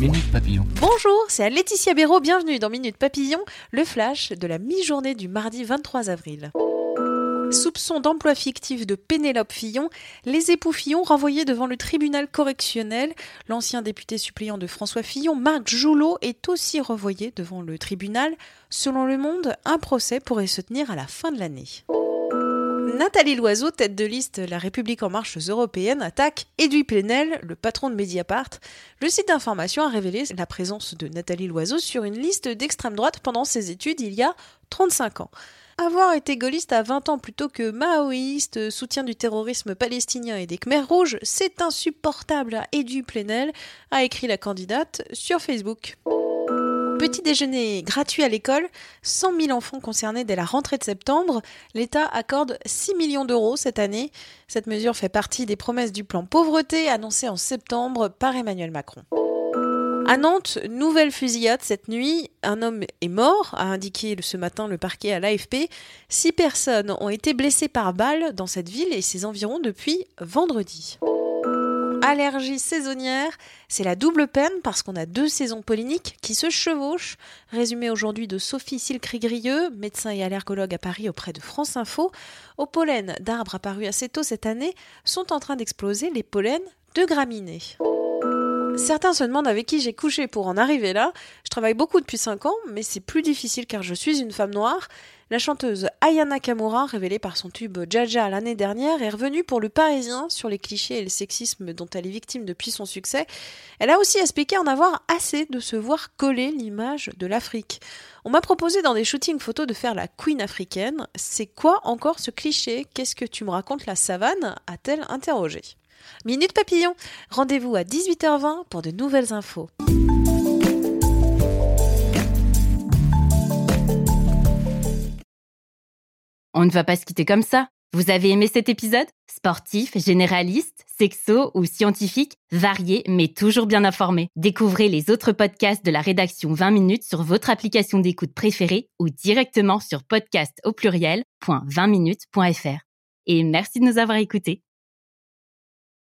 Minute Papillon. Bonjour, c'est Laetitia Béraud, bienvenue dans Minute Papillon, le flash de la mi-journée du mardi 23 avril. Soupçon d'emploi fictif de Pénélope Fillon, les époux Fillon renvoyés devant le tribunal correctionnel. L'ancien député suppléant de François Fillon, Marc Joulot, est aussi renvoyé devant le tribunal. Selon Le Monde, un procès pourrait se tenir à la fin de l'année. Nathalie Loiseau, tête de liste La République en marche européenne, attaque Edoui Plenel, le patron de Mediapart. Le site d'information a révélé la présence de Nathalie Loiseau sur une liste d'extrême droite pendant ses études il y a 35 ans. Avoir été gaulliste à 20 ans plutôt que maoïste, soutien du terrorisme palestinien et des Khmers rouges, c'est insupportable à Edu Plenel, a écrit la candidate sur Facebook. Petit déjeuner gratuit à l'école, 100 000 enfants concernés dès la rentrée de septembre. L'État accorde 6 millions d'euros cette année. Cette mesure fait partie des promesses du plan pauvreté annoncé en septembre par Emmanuel Macron. À Nantes, nouvelle fusillade cette nuit. Un homme est mort, a indiqué ce matin le parquet à l'AFP. Six personnes ont été blessées par balle dans cette ville et ses environs depuis vendredi. Allergie saisonnière, c'est la double peine parce qu'on a deux saisons polliniques qui se chevauchent. Résumé aujourd'hui de Sophie Silcry-Grieux, médecin et allergologue à Paris auprès de France Info. Au pollen d'arbres apparus assez tôt cette année sont en train d'exploser les pollens de graminées. Certains se demandent avec qui j'ai couché pour en arriver là. Je travaille beaucoup depuis 5 ans, mais c'est plus difficile car je suis une femme noire. La chanteuse Ayana Kamura, révélée par son tube Jaja l'année dernière, est revenue pour le Parisien sur les clichés et le sexisme dont elle est victime depuis son succès. Elle a aussi expliqué en avoir assez de se voir coller l'image de l'Afrique. On m'a proposé dans des shootings photos de faire la queen africaine. C'est quoi encore ce cliché? Qu'est-ce que tu me racontes la savane? a-t-elle interrogé. Minute Papillon, rendez-vous à 18h20 pour de nouvelles infos. On ne va pas se quitter comme ça. Vous avez aimé cet épisode? Sportif, généraliste, sexo ou scientifique, varié mais toujours bien informé. Découvrez les autres podcasts de la rédaction 20 minutes sur votre application d'écoute préférée ou directement sur podcast au pluriel.20minutes.fr. Et merci de nous avoir écoutés.